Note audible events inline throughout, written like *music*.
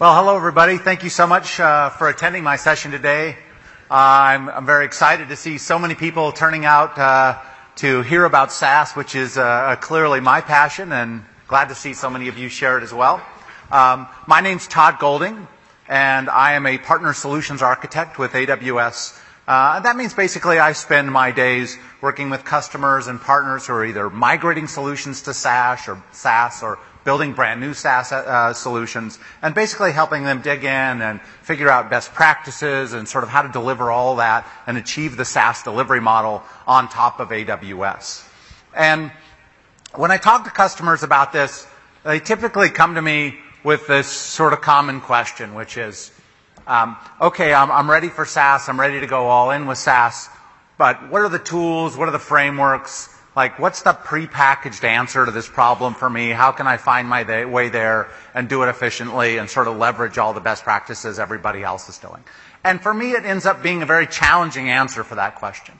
Well, hello everybody. Thank you so much uh, for attending my session today. Uh, I'm, I'm, very excited to see so many people turning out uh, to hear about SaaS, which is uh, clearly my passion, and glad to see so many of you share it as well. Um, my name's Tod Golding, and I am a partner solutions architect with AWS. Uh, that means basically I spend my days working with customers and partners who are either migrating solutions to SaaS or SaaS or building brand new SaaS uh, solutions, and basically helping them dig in and figure out best practices and sort of how to deliver all that and achieve the SaaS delivery model on top of AWS. And when I talk to customers about this, they typically come to me with this sort of common question, which is, um, okay, I'm, I'm ready for SaaS, I'm ready to go all in with SaaS, but what are the tools, what are the frameworks, like, what's the prepackaged answer to this problem for me? How can I find my way there and do it efficiently and sort of leverage all the best practices everybody else is doing? And for me, it ends up being a very challenging answer for that question.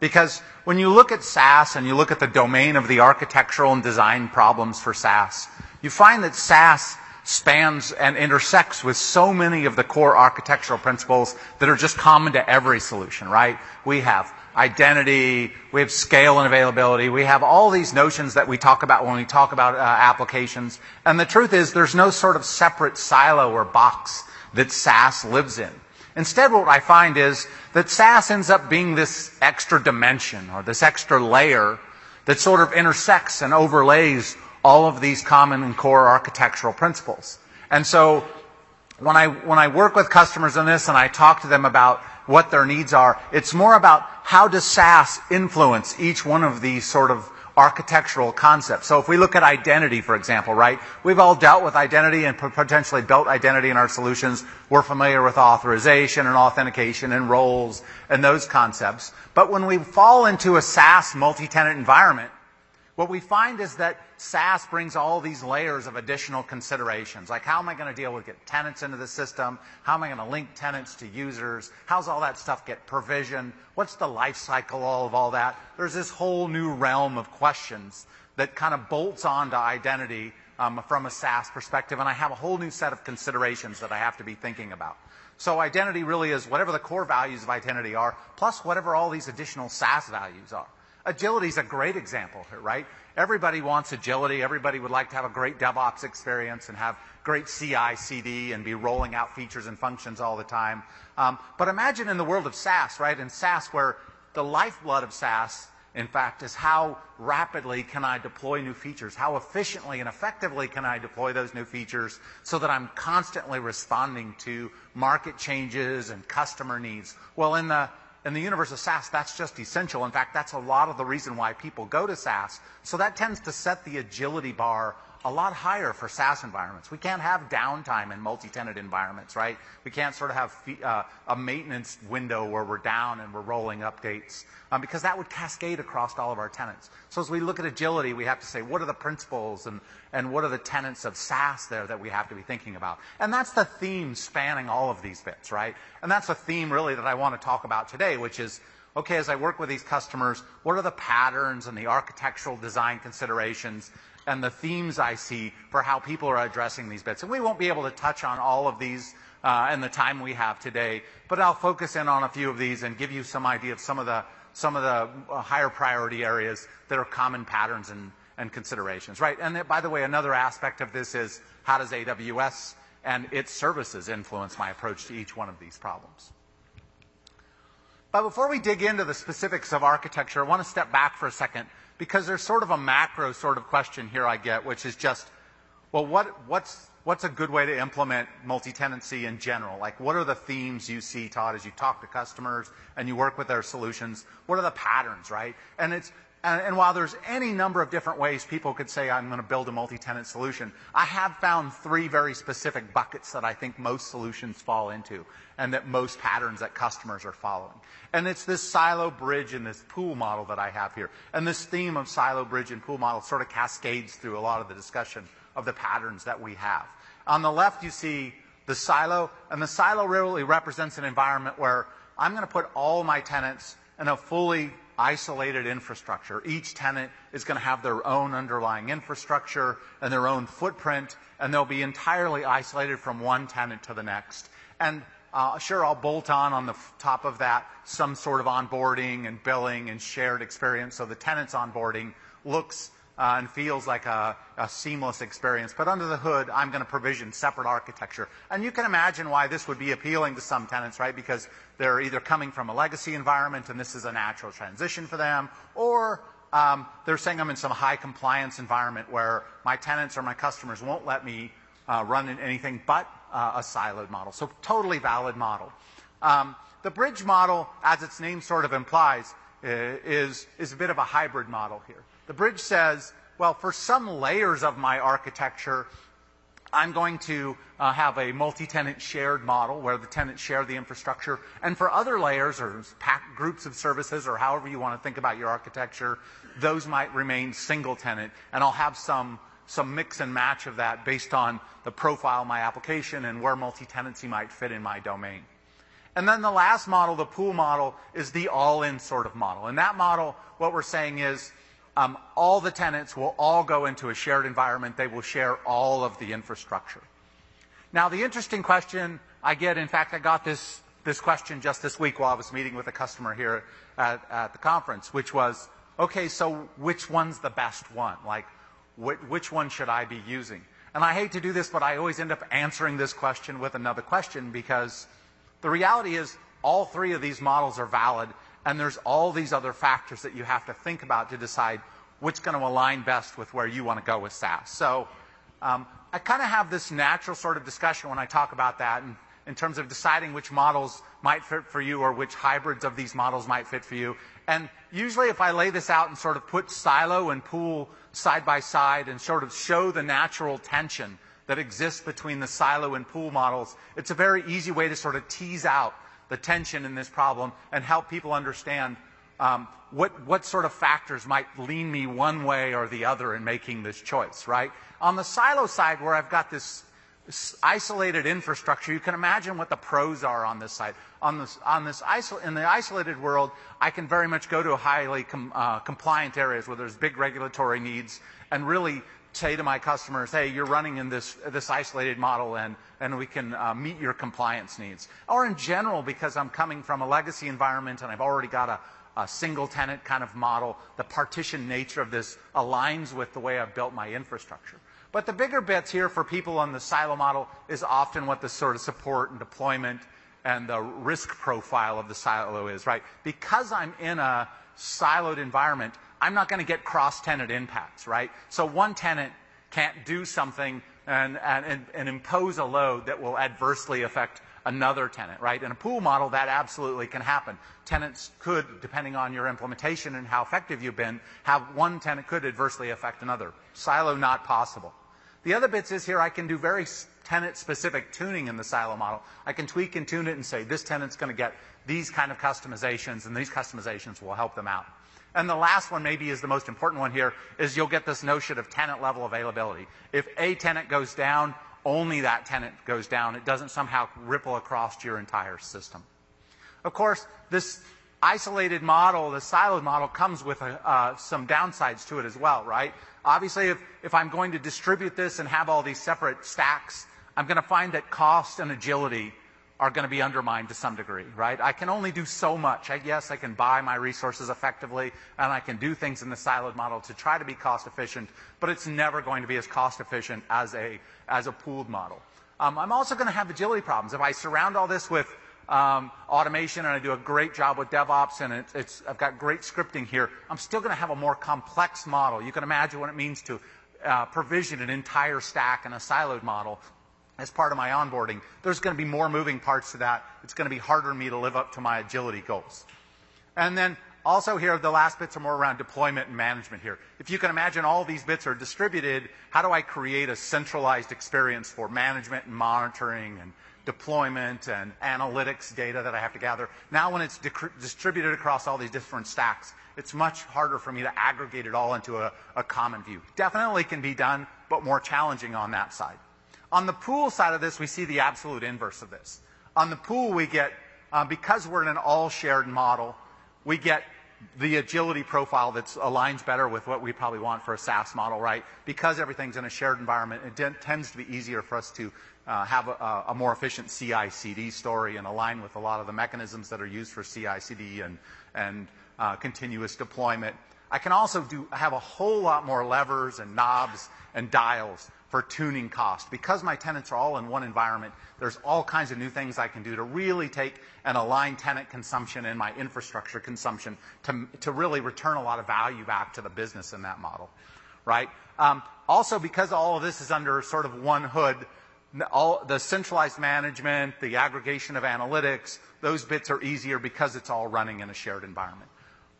Because when you look at SaaS and you look at the domain of the architectural and design problems for SaaS, you find that SaaS spans and intersects with so many of the core architectural principles that are just common to every solution, right? We have identity, we have scale and availability, we have all these notions that we talk about when we talk about uh, applications. And the truth is, there's no sort of separate silo or box that SaaS lives in. Instead, what I find is that SaaS ends up being this extra dimension or this extra layer that sort of intersects and overlays all of these common and core architectural principles. And so when I, when I work with customers on this and I talk to them about what their needs are. It's more about how does SaaS influence each one of these sort of architectural concepts. So if we look at identity, for example, right? We've all dealt with identity and potentially built identity in our solutions. We're familiar with authorization and authentication and roles and those concepts. But when we fall into a SaaS multi-tenant environment, what we find is that SaaS brings all these layers of additional considerations. Like how am I going to deal with get tenants into the system? How am I going to link tenants to users? How's all that stuff get provisioned? What's the life cycle of all that? There's this whole new realm of questions that kind of bolts onto identity um, from a SaaS perspective, and I have a whole new set of considerations that I have to be thinking about. So identity really is whatever the core values of identity are, plus whatever all these additional SaaS values are. Agility is a great example here, right? Everybody wants agility. Everybody would like to have a great DevOps experience and have great CI, CD, and be rolling out features and functions all the time. Um, but imagine in the world of SaaS, right? In SaaS, where the lifeblood of SaaS, in fact, is how rapidly can I deploy new features? How efficiently and effectively can I deploy those new features so that I'm constantly responding to market changes and customer needs? Well, in the in the universe of SaaS, that's just essential. In fact, that's a lot of the reason why people go to SaaS. So that tends to set the agility bar a lot higher for SaaS environments. We can't have downtime in multi-tenant environments, right? We can't sort of have uh, a maintenance window where we're down and we're rolling updates um, because that would cascade across all of our tenants. So as we look at agility, we have to say, what are the principles and, and what are the tenets of SaaS there that we have to be thinking about? And that's the theme spanning all of these bits, right? And that's a theme really that I want to talk about today, which is okay, as I work with these customers, what are the patterns and the architectural design considerations and the themes I see for how people are addressing these bits. And we won't be able to touch on all of these uh, in the time we have today, but I'll focus in on a few of these and give you some idea of some of the some of the uh, higher priority areas that are common patterns and, and considerations, right? And by the way, another aspect of this is how does AWS and its services influence my approach to each one of these problems? But before we dig into the specifics of architecture, I want to step back for a second because there's sort of a macro sort of question here I get, which is just, well, what, what's, what's a good way to implement multi-tenancy in general? Like, what are the themes you see, Tod, as you talk to customers and you work with their solutions? What are the patterns, right? And it's, and, and, while there's any number of different ways people could say, I'm going to build a multi-tenant solution, I have found three very specific buckets that I think most solutions fall into and that most patterns that customers are following. And it's this silo bridge and this pool model that I have here. And this theme of silo bridge and pool model sort of cascades through a lot of the discussion of the patterns that we have. On the left, you see the silo, and the silo really represents an environment where I'm going to put all my tenants in a fully isolated infrastructure. Each tenant is going to have their own underlying infrastructure and their own footprint, and they'll be entirely isolated from one tenant to the next. And uh, sure, I'll bolt on on the f- top of that some sort of onboarding and billing and shared experience so the tenant's onboarding looks and feels like a, a, seamless experience. But under the hood, I'm going to provision separate architecture. And you can imagine why this would be appealing to some tenants, right? Because they're either coming from a legacy environment and this is a natural transition for them, or um, they're saying I'm in some high compliance environment where my tenants or my customers won't let me uh, run in anything but uh, a siloed model. So totally valid model. Um, the bridge model, as its name sort of implies, uh, is, is a bit of a hybrid model here. The bridge says, well, for some layers of my architecture, I'm going to uh, have a multi-tenant shared model where the tenants share the infrastructure. And for other layers or groups of services or however you want to think about your architecture, those might remain single tenant. And I'll have some, some mix and match of that based on the profile of my application and where multi-tenancy might fit in my domain. And then the last model, the pool model, is the all-in sort of model. In that model, what we're saying is um, all the tenants will all go into a shared environment. They will share all of the infrastructure. Now, the interesting question I get, in fact, I got this, this question just this week while I was meeting with a customer here at, at the conference, which was, okay, so which one's the best one? Like, wh- which one should I be using? And I hate to do this, but I always end up answering this question with another question because the reality is all three of these models are valid and there's all these other factors that you have to think about to decide which going to align best with where you want to go with SaaS. So um, I kind of have this natural sort of discussion when I talk about that in, in terms of deciding which models might fit for you or which hybrids of these models might fit for you. And usually if I lay this out and sort of put silo and pool side by side and sort of show the natural tension that exists between the silo and pool models, it's a very easy way to sort of tease out the tension in this problem and help people understand um, what, what sort of factors might lean me one way or the other in making this choice, right? On the silo side, where I've got this, isolated infrastructure, you can imagine what the pros are on this side. On this, on this isol- in the isolated world, I can very much go to highly com- uh, compliant areas where there's big regulatory needs and really say to my customers, hey, you're running in this, this isolated model and, we can uh, meet your compliance needs. Or in general, because I'm coming from a legacy environment and I've already got a, a single tenant kind of model, the partition nature of this aligns with the way I've built my infrastructure. But the bigger bits here for people on the silo model is often what the sort of support and deployment and the risk profile of the silo is, right? Because I'm in a siloed environment, I'm not going to get cross-tenant impacts, right? So one tenant can't do something and, and, and, impose a load that will adversely affect another tenant, right? In a pool model, that absolutely can happen. Tenants could, depending on your implementation and how effective you've been, have one tenant could adversely affect another. Silo not possible. The other bits is here I can do very tenant specific tuning in the silo model. I can tweak and tune it and say this tenant's going to get these kind of customizations and these customizations will help them out. And the last one maybe is the most important one here is you'll get this notion of tenant level availability. If a tenant goes down, only that tenant goes down. It doesn't somehow ripple across your entire system. Of course, this isolated model, the siloed model, comes with uh, some downsides to it as well, right? Obviously, if, if I'm going to distribute this and have all these separate stacks, I'm going to find that cost and agility are going to be undermined to some degree, right? I can only do so much. I, yes, I can buy my resources effectively and I can do things in the siloed model to try to be cost efficient, but it's never going to be as cost efficient as a, as a pooled model. Um, I'm also going to have agility problems. If I surround all this with um, automation and I do a great job with DevOps and it, it's, I've got great scripting here, I'm still going to have a more complex model. You can imagine what it means to uh, provision an entire stack in a siloed model as part of my onboarding, there's going to be more moving parts to that. It's going to be harder for me to live up to my agility goals. And then also here, the last bits are more around deployment and management here. If you can imagine all these bits are distributed, how do I create a centralized experience for management and monitoring and deployment and analytics data that I have to gather? Now when it's distributed across all these different stacks, it's much harder for me to aggregate it all into a, a common view. Definitely can be done, but more challenging on that side. On the pool side of this, we see the absolute inverse of this. On the pool, we get, uh, because we're in an all shared model, we get the agility profile that aligns better with what we probably want for a SaaS model, right? Because everything's in a shared environment, it tends to be easier for us to uh, have a, a, more efficient CI/CD story and align with a lot of the mechanisms that are used for CI/CD and and uh, continuous deployment. I can also do have a whole lot more levers and knobs and dials for tuning cost. Because my tenants are all in one environment, there's all kinds of new things I can do to really take and align tenant consumption and my infrastructure consumption to, to really return a lot of value back to the business in that model. Right? Um, also, because all of this is under sort of one hood, all the centralized management, the aggregation of analytics, those bits are easier because it's all running in a shared environment.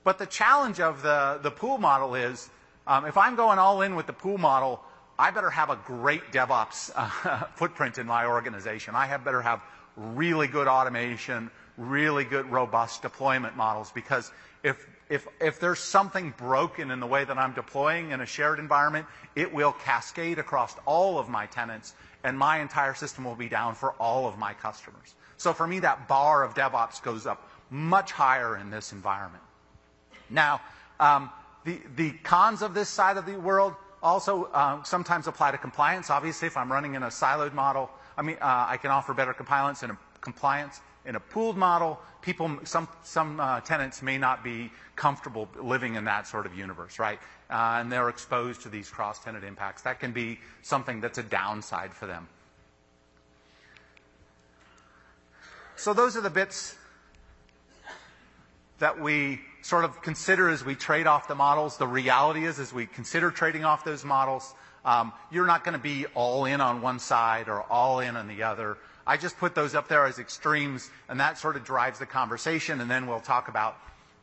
But the challenge of the, the pool model is, um, if I'm going all in with the pool model, I better have a great DevOps uh, *laughs* footprint in my organization. I have better have really good automation, really good robust deployment models because if if if there's something broken in the way that I'm deploying in a shared environment, it will cascade across all of my tenants and my entire system will be down for all of my customers. So for me that bar of DevOps goes up much higher in this environment. Now, um, the the cons of this side of the world also uh, sometimes apply to compliance. Obviously, if I'm running in a siloed model, I mean, uh, I can offer better compliance in a compliance in a pooled model. People, some some uh, tenants may not be comfortable living in that sort of universe, right? Uh, and they're exposed to these cross-tenant impacts. That can be something that's a downside for them. So those are the bits that we sort of consider as we trade off the models. The reality is, as we consider trading off those models, um, you're not going to be all in on one side or all in on the other. I just put those up there as extremes, and that sort of drives the conversation. And then we'll talk about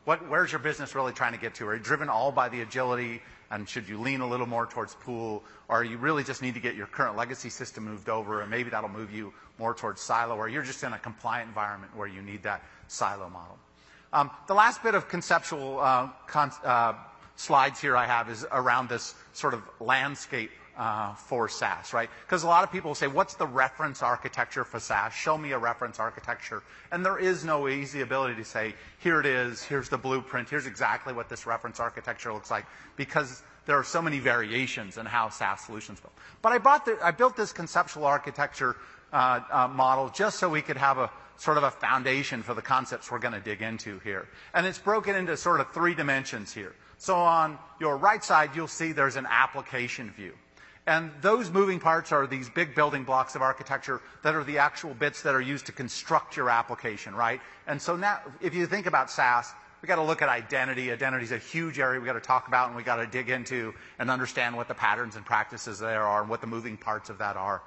what, where's your business really trying to get to? Are you driven all by the agility? And should you lean a little more towards pool? Or you really just need to get your current legacy system moved over, and maybe that'll move you more towards silo, or you're just in a compliant environment where you need that silo model. Um, the last bit of conceptual uh, con- uh, slides here I have is around this sort of landscape uh, for SaaS, right? Because a lot of people say, what's the reference architecture for SaaS? Show me a reference architecture. And there is no easy ability to say, here it is, here's the blueprint, here's exactly what this reference architecture looks like, because there are so many variations in how SaaS solutions build. But I, the, I built this conceptual architecture uh, uh, model just so we could have a sort of a foundation for the concepts we're going to dig into here. And it's broken into sort of three dimensions here. So on your right side, you'll see there's an application view. And those moving parts are these big building blocks of architecture that are the actual bits that are used to construct your application, right? And so now, if you think about SaaS, we got to look at identity. Identity is a huge area we got to talk about and we got to dig into and understand what the patterns and practices there are and what the moving parts of that are.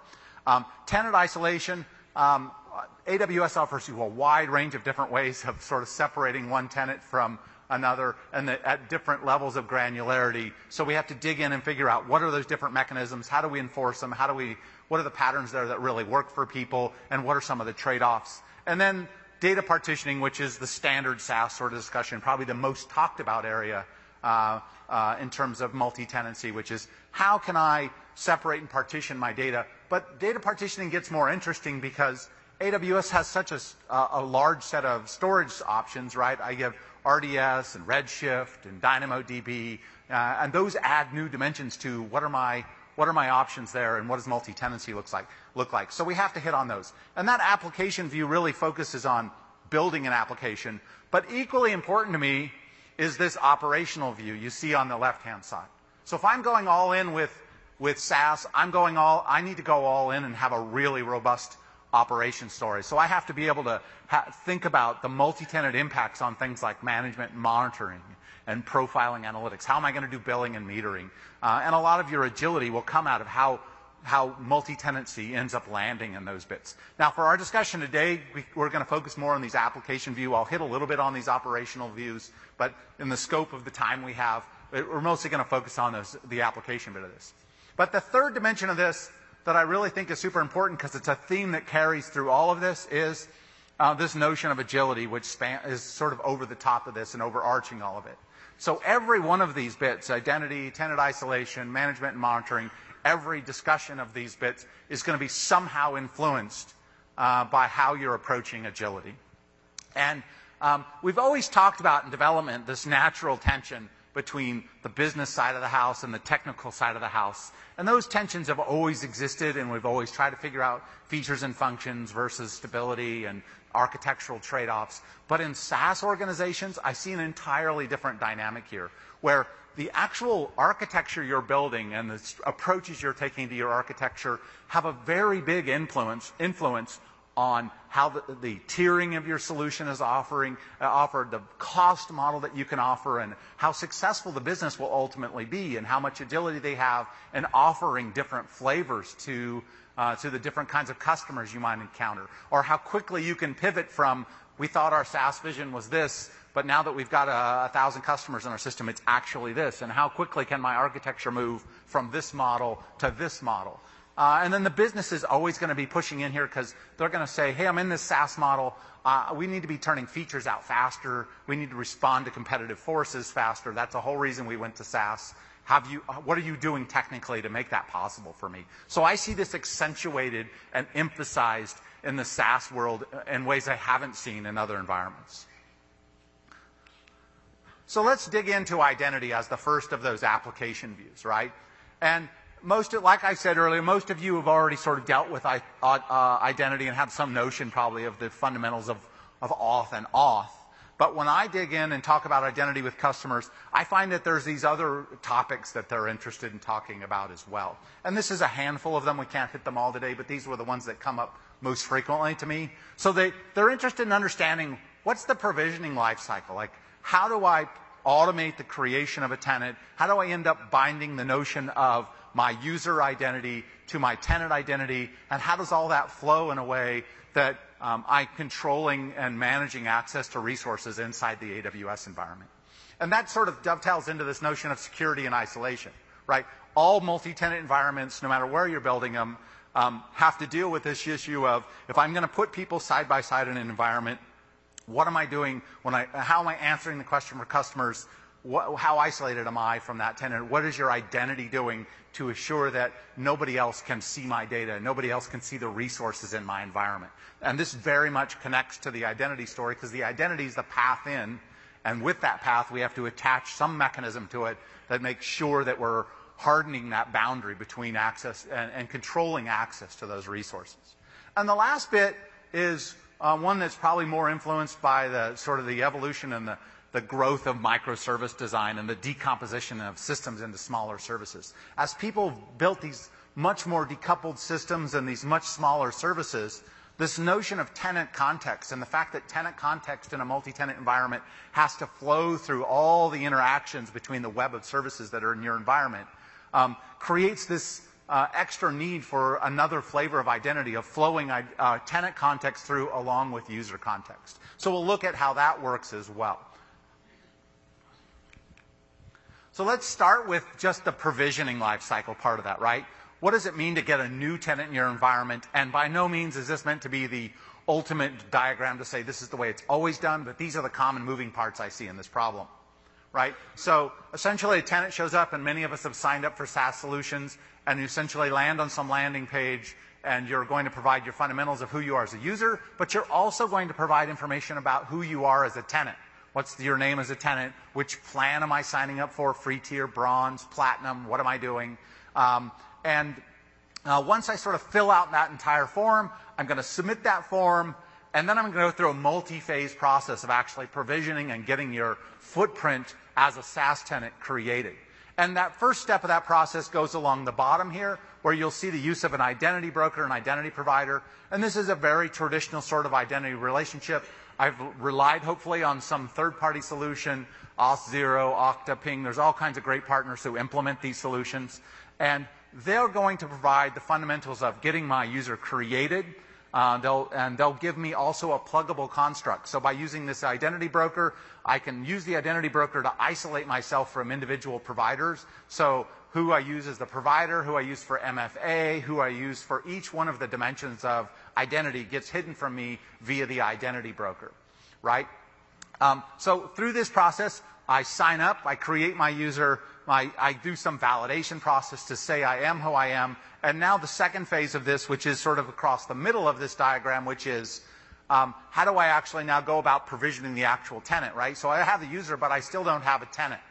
Um, tenant isolation, AWS offers you a wide range of different ways of sort of separating one tenant from another and at different levels of granularity. So we have to dig in and figure out what are those different mechanisms, how do we enforce them, how do we, what are the patterns there that really work for people, and what are some of the trade-offs. And then data partitioning, which is the standard SaaS sort of discussion, probably the most talked about area uh, uh, in terms of multi-tenancy, which is how can I separate and partition my data? But data partitioning gets more interesting because AWS has such a, a large set of storage options, right? I have RDS and Redshift and DynamoDB, uh, and those add new dimensions to what are my what are my options there and what does multi-tenancy looks like look like. So we have to hit on those. And that application view really focuses on building an application, but equally important to me is this operational view you see on the left-hand side. So if I'm going all in with with SaaS, I'm going all I need to go all in and have a really robust operation story. So I have to be able to think about the multi-tenant impacts on things like management and monitoring and profiling analytics. How am I going to do billing and metering? Uh, and a lot of your agility will come out of how how multi-tenancy ends up landing in those bits. Now, for our discussion today, we, are going to focus more on these application view. I'll hit a little bit on these operational views, but in the scope of the time we have, we're mostly going to focus on those, the application bit of this. But the third dimension of this that I really think is super important because it's a theme that carries through all of this is uh, this notion of agility, which span, is sort of over the top of this and overarching all of it. So every one of these bits, identity, tenant isolation, management and monitoring, every discussion of these bits is going to be somehow influenced uh, by how you're approaching agility. And Um, we've always talked about in development this natural tension between the business side of the house and the technical side of the house. And those tensions have always existed, and we've always tried to figure out features and functions versus stability and architectural trade offs. But in SaaS organizations, I see an entirely different dynamic here, where the actual architecture you're building and the approaches you're taking to your architecture have a very big influence, influence on how the, the, tiering of your solution is offering, uh, offered, the cost model that you can offer, and how successful the business will ultimately be, and how much agility they have in offering different flavors to, uh, to the different kinds of customers you might encounter, or how quickly you can pivot from, we thought our SaaS vision was this, but now that we've got a, a thousand customers in our system, it's actually this, and how quickly can my architecture move from this model to this model. Uh, and then the business is always going to be pushing in here because they're going to say, hey, I'm in this SaaS model. Uh, we need to be turning features out faster. We need to respond to competitive forces faster. That's the whole reason we went to SaaS. Have you, what are you doing technically to make that possible for me? So I see this accentuated and emphasized in the SaaS world in ways I haven't seen in other environments. So let's dig into identity as the first of those application views, right? And most, of, like I said earlier, most of you have already sort of dealt with uh, uh, identity and have some notion probably of the fundamentals of, of auth and auth. But when I dig in and talk about identity with customers, I find that there's these other topics that they're interested in talking about as well. And this is a handful of them. We can't hit them all today, but these were the ones that come up most frequently to me. So they, they're interested in understanding what's the provisioning lifecycle? Like, how do I automate the creation of a tenant? How do I end up binding the notion of my user identity to my tenant identity, and how does all that flow in a way that um, I'm controlling and managing access to resources inside the AWS environment. And that sort of dovetails into this notion of security and isolation, right? All multi-tenant environments, no matter where you're building them, um, have to deal with this issue of if I'm going to put people side by side in an environment, what am I doing when I, how am I answering the question for customers what, how isolated am I from that tenant? What is your identity doing to assure that nobody else can see my data, nobody else can see the resources in my environment? And this very much connects to the identity story because the identity is the path in, and with that path, we have to attach some mechanism to it that makes sure that we're hardening that boundary between access and, and controlling access to those resources. And the last bit is uh, one that's probably more influenced by the sort of the evolution and the the growth of microservice design and the decomposition of systems into smaller services. As people built these much more decoupled systems and these much smaller services, this notion of tenant context and the fact that tenant context in a multi-tenant environment has to flow through all the interactions between the web of services that are in your environment um, creates this uh, extra need for another flavor of identity of flowing uh, tenant context through along with user context. So we'll look at how that works as well. So let's start with just the provisioning lifecycle part of that, right? What does it mean to get a new tenant in your environment? And by no means is this meant to be the ultimate diagram to say this is the way it's always done, but these are the common moving parts I see in this problem, right? So essentially a tenant shows up and many of us have signed up for SaaS solutions and you essentially land on some landing page and you're going to provide your fundamentals of who you are as a user, but you're also going to provide information about who you are as a tenant. What's your name as a tenant? Which plan am I signing up for? Free tier, bronze, platinum? What am I doing? Um, and uh, once I sort of fill out that entire form, I'm going to submit that form, and then I'm going to go through a multi-phase process of actually provisioning and getting your footprint as a SaaS tenant created. And that first step of that process goes along the bottom here, where you'll see the use of an identity broker, an identity provider. And this is a very traditional sort of identity relationship I've relied hopefully on some third-party solution, Auth0, Okta, Ping. There's all kinds of great partners who implement these solutions. And they're going to provide the fundamentals of getting my user created, uh, they'll, and they'll give me also a pluggable construct. So by using this identity broker, I can use the identity broker to isolate myself from individual providers. So who I use as the provider, who I use for MFA, who I use for each one of the dimensions of identity gets hidden from me via the identity broker, right? Um, so through this process, I sign up, I create my user, my, I do some validation process to say I am who I am, and now the second phase of this, which is sort of across the middle of this diagram, which is um, how do I actually now go about provisioning the actual tenant, right? So I have the user, but I still don't have a tenant.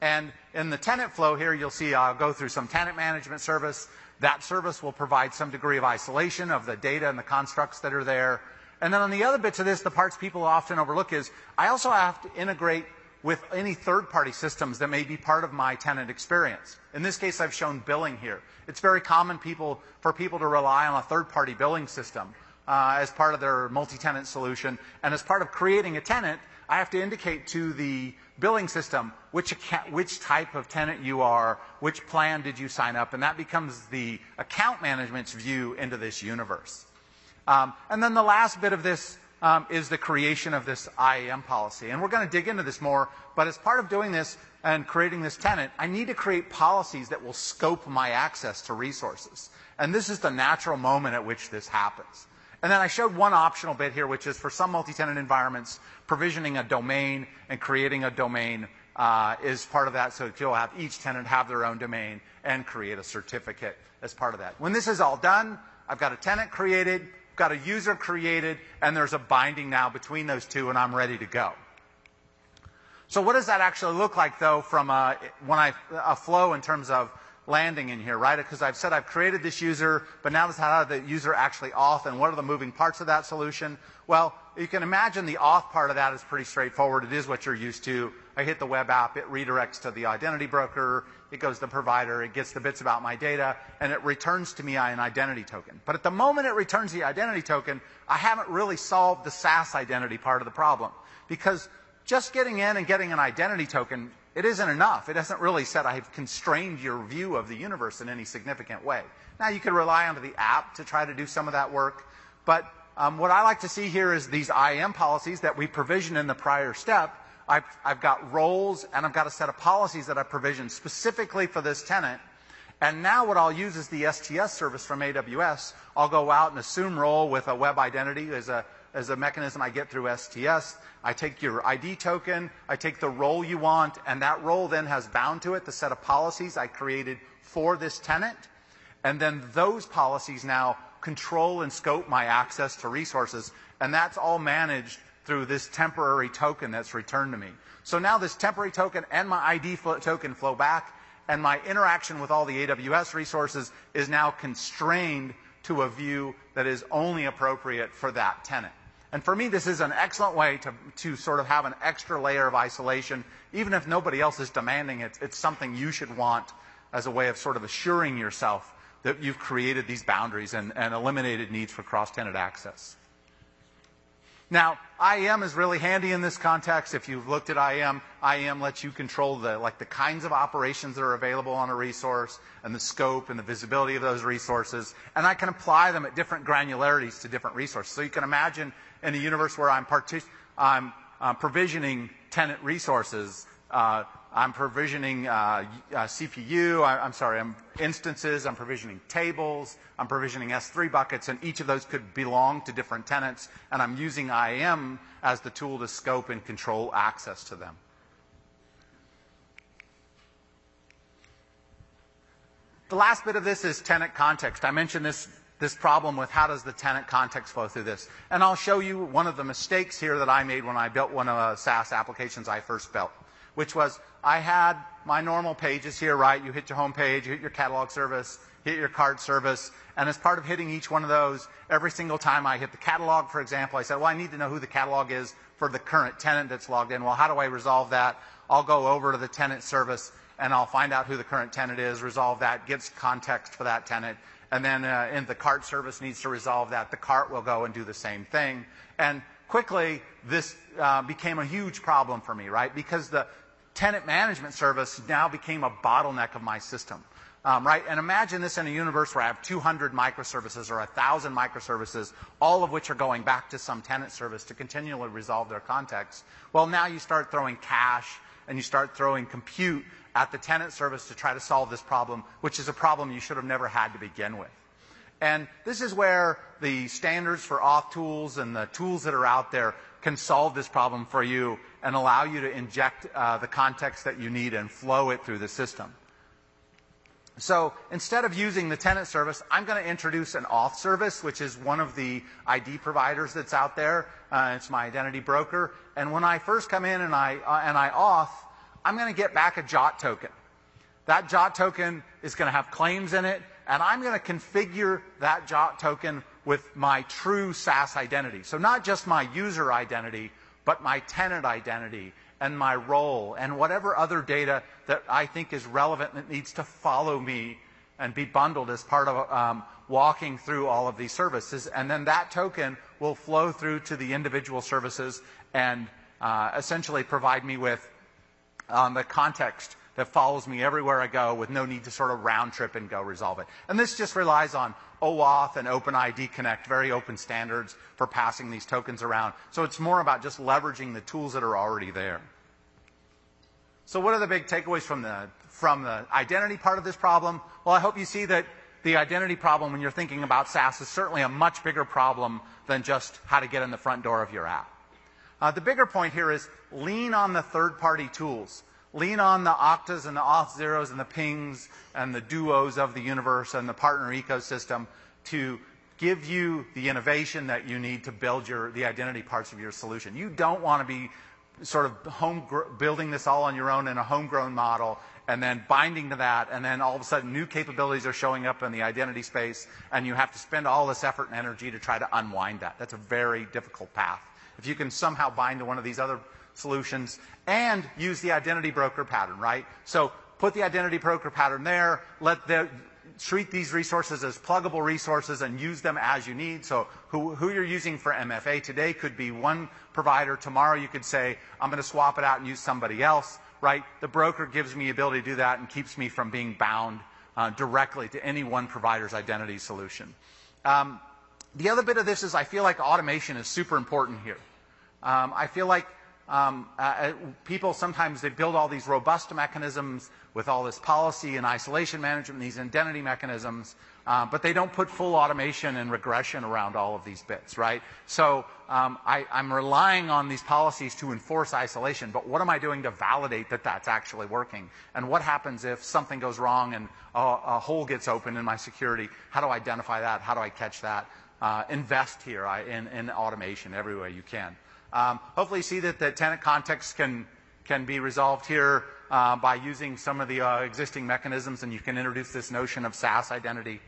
And in the tenant flow here, you'll see I'll go through some tenant management service. That service will provide some degree of isolation of the data and the constructs that are there. And then on the other bits of this, the parts people often overlook is I also have to integrate with any third-party systems that may be part of my tenant experience. In this case, I've shown billing here. It's very common people, for people to rely on a third-party billing system uh, as part of their multi-tenant solution. And as part of creating a tenant, I have to indicate to the billing system which, account, which type of tenant you are, which plan did you sign up, and that becomes the account management's view into this universe. Um, and then the last bit of this um, is the creation of this IAM policy. And we're going to dig into this more, but as part of doing this and creating this tenant, I need to create policies that will scope my access to resources. And this is the natural moment at which this happens. And then I showed one optional bit here, which is for some multi-tenant environments, provisioning a domain and creating a domain uh, is part of that. So you'll have each tenant have their own domain and create a certificate as part of that. When this is all done, I've got a tenant created, I've got a user created, and there's a binding now between those two, and I'm ready to go. So what does that actually look like, though, from a, when I a flow in terms of landing in here, right? Because I've said I've created this user, but now this how the user actually auth and what are the moving parts of that solution? Well, you can imagine the auth part of that is pretty straightforward. It is what you're used to. I hit the web app, it redirects to the identity broker, it goes to the provider, it gets the bits about my data, and it returns to me an identity token. But at the moment it returns the identity token, I haven't really solved the SaaS identity part of the problem. Because just getting in and getting an identity token it isn't enough. It hasn't really said I've constrained your view of the universe in any significant way. Now you could rely on the app to try to do some of that work, but um, what I like to see here is these IAM policies that we provision in the prior step. I've, I've got roles and I've got a set of policies that I provisioned specifically for this tenant. And now what I'll use is the STS service from AWS. I'll go out and assume role with a web identity as a as a mechanism I get through STS. I take your ID token, I take the role you want, and that role then has bound to it the set of policies I created for this tenant. And then those policies now control and scope my access to resources. And that's all managed through this temporary token that's returned to me. So now this temporary token and my ID flow, token flow back, and my interaction with all the AWS resources is now constrained to a view that is only appropriate for that tenant. And for me, this is an excellent way to, to sort of have an extra layer of isolation. Even if nobody else is demanding it, it's something you should want as a way of sort of assuring yourself that you've created these boundaries and, and eliminated needs for cross-tenant access. Now, IAM is really handy in this context. If you've looked at IAM, IAM lets you control the, like the kinds of operations that are available on a resource and the scope and the visibility of those resources. And I can apply them at different granularities to different resources. So you can imagine in a universe where I'm, partic- I'm uh, provisioning tenant resources, uh, I'm provisioning uh, uh CPU, I, am sorry, I'm instances, I'm provisioning tables, I'm provisioning S3 buckets, and each of those could belong to different tenants, and I'm using IAM as the tool to scope and control access to them. The last bit of this is tenant context. I mentioned this this problem with how does the tenant context flow through this. And I'll show you one of the mistakes here that I made when I built one of the SaaS applications I first built, which was I had my normal pages here, right? You hit your home page, you hit your catalog service, hit your cart service, and as part of hitting each one of those, every single time I hit the catalog, for example, I said, well, I need to know who the catalog is for the current tenant that's logged in. Well, how do I resolve that? I'll go over to the tenant service and I'll find out who the current tenant is, resolve that, gives context for that tenant, and then uh, and the cart service needs to resolve that. The cart will go and do the same thing. And quickly, this uh, became a huge problem for me, right? Because the tenant management service now became a bottleneck of my system. Um, right? And imagine this in a universe where I have 200 microservices or 1,000 microservices, all of which are going back to some tenant service to continually resolve their context. Well, now you start throwing cache and you start throwing compute at the tenant service to try to solve this problem, which is a problem you should have never had to begin with. And this is where the standards for auth tools and the tools that are out there can solve this problem for you and allow you to inject uh, the context that you need and flow it through the system. So instead of using the tenant service, I'm going to introduce an auth service, which is one of the ID providers that's out there. Uh, it's my identity broker. And when I first come in and I, uh, and I auth, I'm going to get back a JWT token. That JWT token is going to have claims in it, and I'm going to configure that JWT token with my true SaaS identity. So not just my user identity, but my tenant identity and my role and whatever other data that I think is relevant that needs to follow me and be bundled as part of um, walking through all of these services. And then that token will flow through to the individual services and uh, essentially provide me with um, the context that follows me everywhere I go with no need to sort of round trip and go resolve it. And this just relies on OAuth and OpenID Connect, very open standards for passing these tokens around. So it's more about just leveraging the tools that are already there. So what are the big takeaways from the, from the identity part of this problem? Well, I hope you see that the identity problem when you're thinking about SaaS is certainly a much bigger problem than just how to get in the front door of your app. Uh, the bigger point here is lean on the third-party tools lean on the Oktas and the Auth0s and the pings and the duos of the universe and the partner ecosystem to give you the innovation that you need to build your, the identity parts of your solution. You don't want to be sort of home building this all on your own in a homegrown model and then binding to that and then all of a sudden new capabilities are showing up in the identity space and you have to spend all this effort and energy to try to unwind that. That's a very difficult path. If you can somehow bind to one of these other solutions and use the identity broker pattern, right? So put the identity broker pattern there, let the, treat these resources as pluggable resources and use them as you need. So who, who you're using for MFA today could be one provider. Tomorrow you could say, I'm going to swap it out and use somebody else, right? The broker gives me the ability to do that and keeps me from being bound uh, directly to any one provider's identity solution. Um, the other bit of this is I feel like automation is super important here. Um, I feel like um, uh, uh, people sometimes they build all these robust mechanisms with all this policy and isolation management, these identity mechanisms, uh, but they don't put full automation and regression around all of these bits, right? So um, I, am relying on these policies to enforce isolation, but what am I doing to validate that that's actually working? And what happens if something goes wrong and a, a hole gets open in my security? How do I identify that? How do I catch that? Uh, invest here I, in, in automation every way you can. Um, hopefully you see that the tenant context can, can be resolved here uh, by using some of the uh, existing mechanisms and you can introduce this notion of SaaS identity.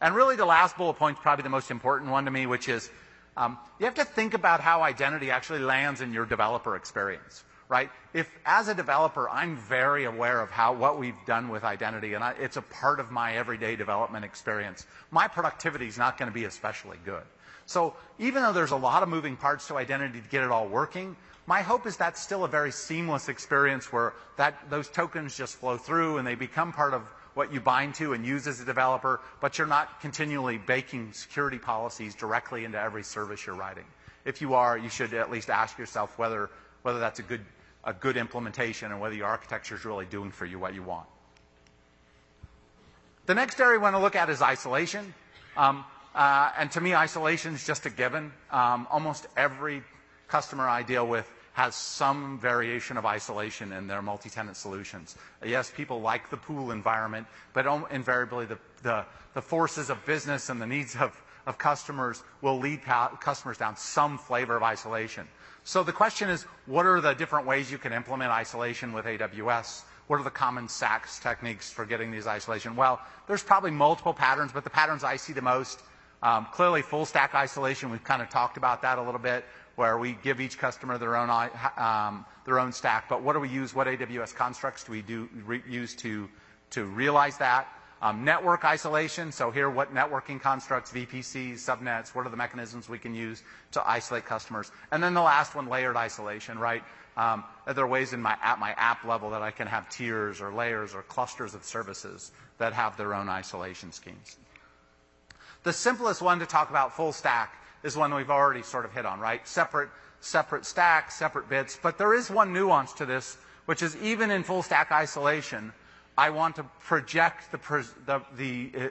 And really the last bullet point is probably the most important one to me, which is um, you have to think about how identity actually lands in your developer experience right? If as a developer, I'm very aware of how what we've done with identity, and I, it's a part of my everyday development experience. My productivity is not going to be especially good. So even though there's a lot of moving parts to identity to get it all working, my hope is that's still a very seamless experience where those tokens just flow through and they become part of what you bind to and use as a developer, but you're not continually baking security policies directly into every service you're writing. If you are, you should at least ask yourself whether that's a good a good implementation and whether your architecture is really doing for you what you want. The next area we want to look at is isolation. Um, Uh, and to me, isolation is just a given. Um, almost every customer I deal with has some variation of isolation in their multi-tenant solutions. Yes, people like the pool environment, but invariably the, forces of business and the needs of, customers will lead customers down some flavor of isolation. So the question is, what are the different ways you can implement isolation with AWS? What are the common SaaS techniques for getting these isolation? Well, there's probably multiple patterns, but the patterns I see the most, clearly full stack isolation, we've kind of talked about that a little bit, where we give each customer their own, um, their own stack, but what do we use, what AWS constructs do we use to, to realize that? Um, network isolation, so here what networking constructs, VPCs, subnets, what are the mechanisms we can use to isolate customers? And then the last one, layered isolation, right? Um, are there ways in my, at my app level that I can have tiers or layers or clusters of services that have their own isolation schemes? The simplest one to talk about full stack is one we've already sort of hit on, right? Separate, separate stacks, separate bits. But there is one nuance to this, which is even in full stack isolation, I want to project the, the, the,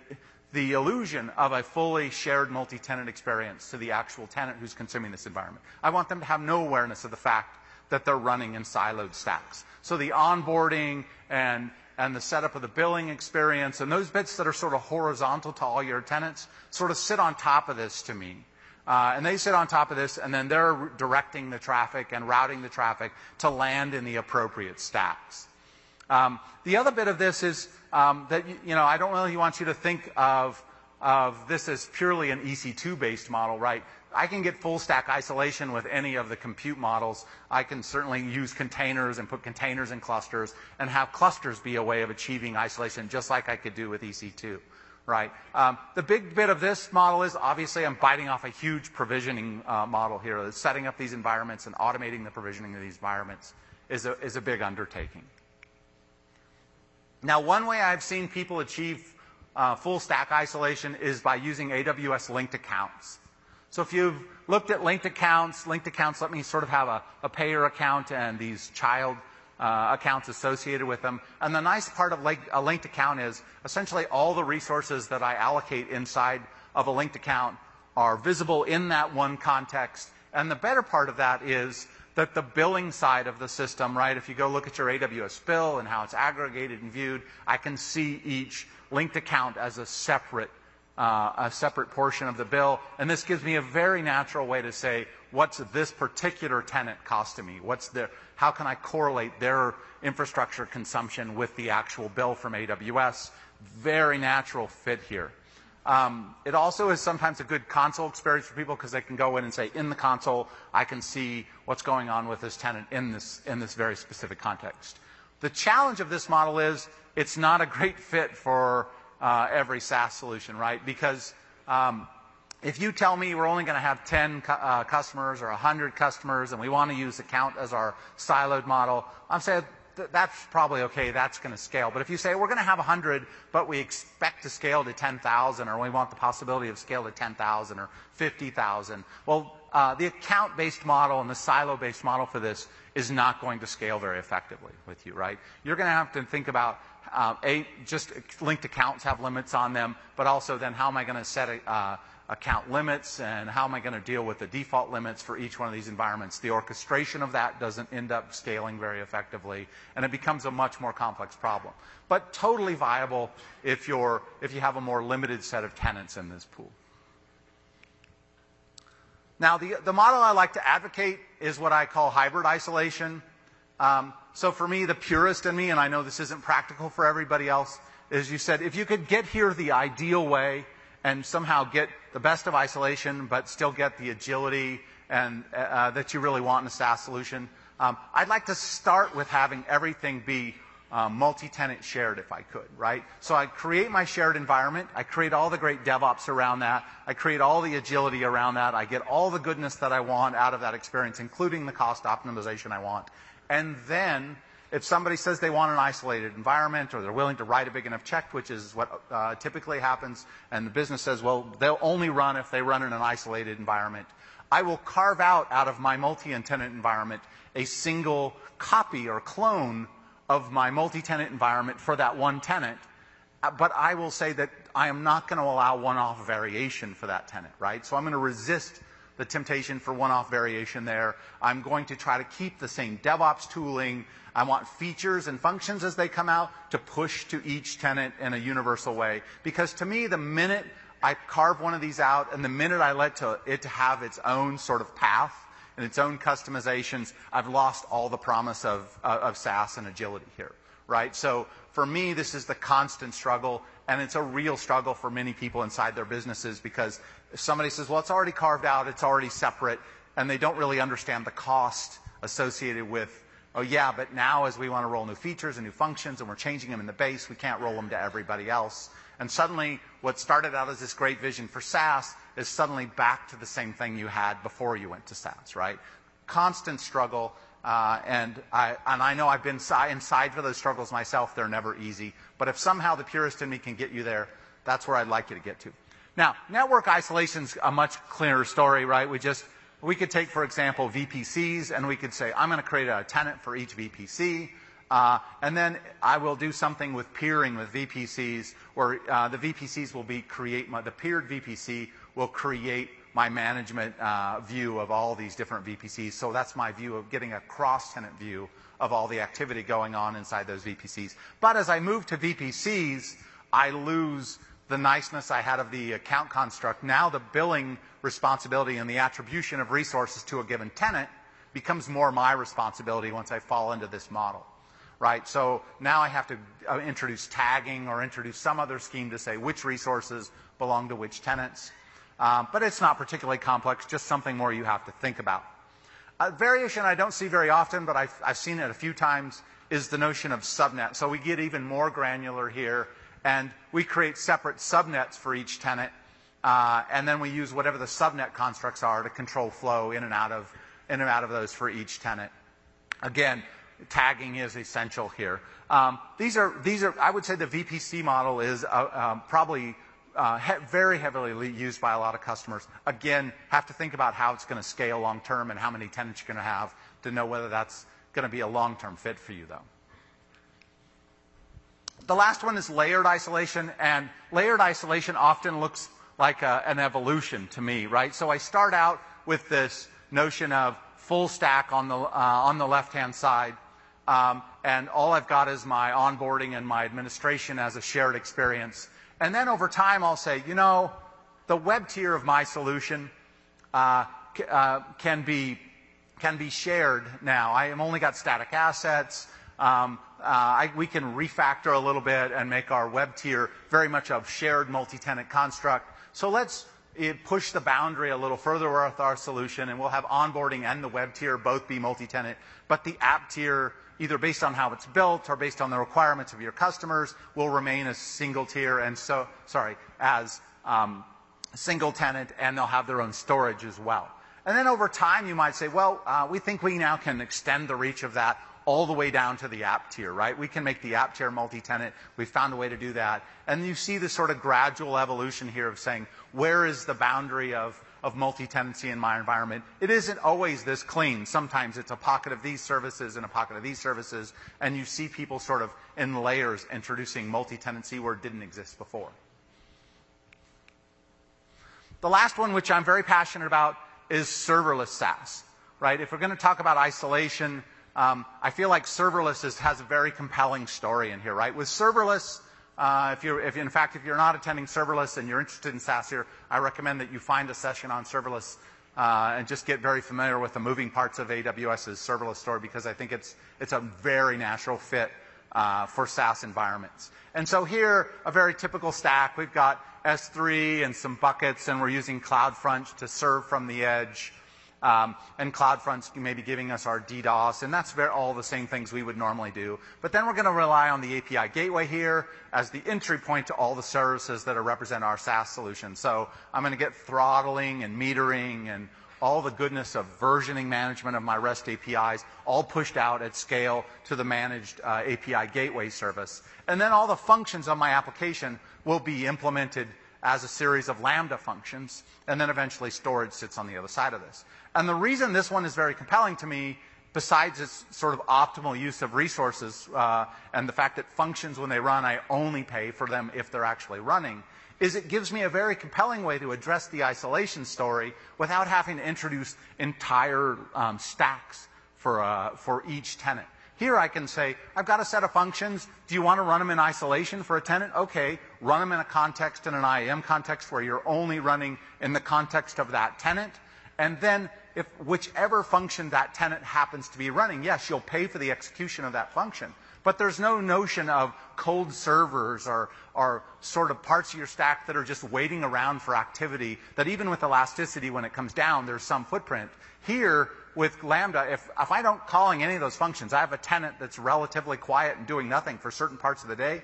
the illusion of a fully shared multi-tenant experience to the actual tenant who's consuming this environment. I want them to have no awareness of the fact that they're running in siloed stacks. So the onboarding and, and the setup of the billing experience and those bits that are sort of horizontal to all your tenants sort of sit on top of this to me. Uh, and they sit on top of this, and then they're directing the traffic and routing the traffic to land in the appropriate stacks. Um, the other bit of this is um, that you know I don't really want you to think of of this as purely an EC2 based model, right? I can get full stack isolation with any of the compute models. I can certainly use containers and put containers in clusters and have clusters be a way of achieving isolation just like I could do with EC2 right? Um, the big bit of this model is obviously I'm biting off a huge provisioning uh, model here. Setting up these environments and automating the provisioning of these environments is a, big undertaking. Now, one way I've seen people achieve full stack isolation is by using AWS linked accounts. So if you've looked at linked accounts, linked accounts let me sort of have a, a payer account and these child uh, accounts associated with them. And the nice part of a linked account is essentially all the resources that I allocate inside of a linked account are visible in that one context. And the better part of that is that the billing side of the system, right, if you go look at your AWS bill and how it's aggregated and viewed, I can see each linked account as a separate uh, a separate portion of the bill. And this gives me a very natural way to say, what's this particular tenant costing me? What's their, how can I correlate their infrastructure consumption with the actual bill from AWS? Very natural fit here. Um, it also is sometimes a good console experience for people because they can go in and say, in the console, I can see what's going on with this tenant in this, in this very specific context. The challenge of this model is it's not a great fit for uh, every SaaS solution, right? Because um, if you tell me we're only going to have 10 cu- uh, customers or 100 customers and we want to use account as our siloed model, I'm saying th- that's probably okay. That's going to scale. But if you say we're going to have 100, but we expect to scale to 10,000 or we want the possibility of scale to 10,000 or 50,000, well, uh, the account based model and the silo based model for this is not going to scale very effectively with you, right? You're going to have to think about uh, a, just linked accounts have limits on them, but also then how am I going to set a, uh, account limits and how am I going to deal with the default limits for each one of these environments? The orchestration of that doesn't end up scaling very effectively, and it becomes a much more complex problem. But totally viable if, you're, if you have a more limited set of tenants in this pool. Now, the, the model I like to advocate is what I call hybrid isolation. Um, so for me, the purist in me, and I know this isn't practical for everybody else, is you said if you could get here the ideal way and somehow get the best of isolation, but still get the agility and uh, uh that you really want in a SaaS solution, um, I'd like to start with having everything be um, multi-tenant shared if I could, right? So I create my shared environment. I create all the great DevOps around that. I create all the agility around that. I get all the goodness that I want out of that experience, including the cost optimization I want. And then, if somebody says they want an isolated environment or they're willing to write a big enough check, which is what uh, typically happens, and the business says, well, they'll only run if they run in an isolated environment, I will carve out out of my multi-tenant environment a single copy or clone of my multi-tenant environment for that one tenant. Uh, but I will say that I am not going to allow one-off variation for that tenant, right? So I'm going to resist the temptation for one-off variation there. I'm going to try to keep the same DevOps tooling. I want features and functions as they come out to push to each tenant in a universal way. Because to me, the minute I carve one of these out and the minute I let to, it to have its own sort of path and its own customizations, I've lost all the promise of, uh, of SaaS and agility here, right? So for me, this is the constant struggle, and it's a real struggle for many people inside their businesses because somebody says, well, it's already carved out, it's already separate, and they don't really understand the cost associated with, oh yeah, but now as we want to roll new features and new functions and we're changing them in the base, we can't roll them to everybody else. And suddenly, what started out as this great vision for SaaS is suddenly back to the same thing you had before you went to SaaS, right? Constant struggle. Uh, and, I, and I know I've been si- inside for those struggles myself. They're never easy. But if somehow the purist in me can get you there, that's where I'd like you to get to. Now, network isolation's a much clearer story, right? We just, we could take, for example, VPCs, and we could say, I'm going to create a tenant for each VPC. Uh, and then I will do something with peering with VPCs, where uh, the VPCs will be create my, the peered VPC will create my management uh, view of all these different VPCs. So that's my view of getting a cross-tenant view of all the activity going on inside those VPCs. But as I move to VPCs, I lose the niceness I had of the account construct. Now the billing responsibility and the attribution of resources to a given tenant becomes more my responsibility once I fall into this model. Right? So now I have to uh, introduce tagging or introduce some other scheme to say which resources belong to which tenants. Um, but it's not particularly complex, just something more you have to think about. A variation I don't see very often, but I've, I've seen it a few times, is the notion of subnet. So we get even more granular here, and we create separate subnets for each tenant, uh, and then we use whatever the subnet constructs are to control flow in and out of in and out of those for each tenant. Again, tagging is essential here. Um, these are these are I would say the VPC model is uh, um, probably uh, he- very heavily used by a lot of customers. Again, have to think about how it's going to scale long term and how many tenants you're going to have to know whether that's going to be a long term fit for you, though. The last one is layered isolation, and layered isolation often looks like a, an evolution to me, right? So I start out with this notion of full stack on the, uh, on the left hand side. Um, and all I've got is my onboarding and my administration as a shared experience. And then over time, I'll say, you know, the web tier of my solution uh, uh, can be can be shared now. I have only got static assets. Um, I, we can refactor a little bit and make our web tier very much a shared multi-tenant construct. So let's eh, push the boundary a little further with our solution, and we'll have onboarding and the web tier both be multi-tenant, but the app tier either based on how it's built or based on the requirements of your customers, will remain a single tier and so, sorry, as um, single tenant, and they'll have their own storage as well. And then over time, you might say, well, uh, we think we now can extend the reach of that all the way down to the app tier, right? We can make the app tier multi-tenant. We've found a way to do that. And you see this sort of gradual evolution here of saying, where is the boundary of of multi-tenancy in my environment. It isn't always this clean. Sometimes it's a pocket of these services and a pocket of these services, and you see people sort of in layers introducing multi-tenancy where it didn't exist before. The last one, which I'm very passionate about, is serverless SaaS. Right? If we're going to talk about isolation, um, I feel like serverless is, has a very compelling story in here. Right? With serverless, uh, if you're, if, in fact, if you're not attending serverless and you're interested in SaaS here, I recommend that you find a session on serverless uh, and just get very familiar with the moving parts of AWS's serverless story because I think it's, it's a very natural fit uh, for SaaS environments. And so here, a very typical stack. We've got S3 and some buckets, and we're using CloudFront to serve from the edge. Um, and CloudFront's maybe giving us our DDoS, and that's all the same things we would normally do. But then we're going to rely on the API gateway here as the entry point to all the services that represent our SaaS solution. So I'm going to get throttling and metering and all the goodness of versioning management of my REST APIs, all pushed out at scale to the managed uh, API gateway service. And then all the functions of my application will be implemented as a series of Lambda functions, and then eventually storage sits on the other side of this. And the reason this one is very compelling to me, besides its sort of optimal use of resources uh, and the fact that functions, when they run, I only pay for them if they're actually running, is it gives me a very compelling way to address the isolation story without having to introduce entire um, stacks for, uh, for each tenant. Here I can say, I've got a set of functions. Do you want to run them in isolation for a tenant? Okay, run them in a context in an IAM context where you're only running in the context of that tenant. And then if whichever function that tenant happens to be running, yes, you'll pay for the execution of that function. But there's no notion of cold servers or, or sort of parts of your stack that are just waiting around for activity that even with elasticity, when it comes down, there's some footprint. Here, with Lambda, if, if I don't calling any of those functions, I have a tenant that's relatively quiet and doing nothing for certain parts of the day,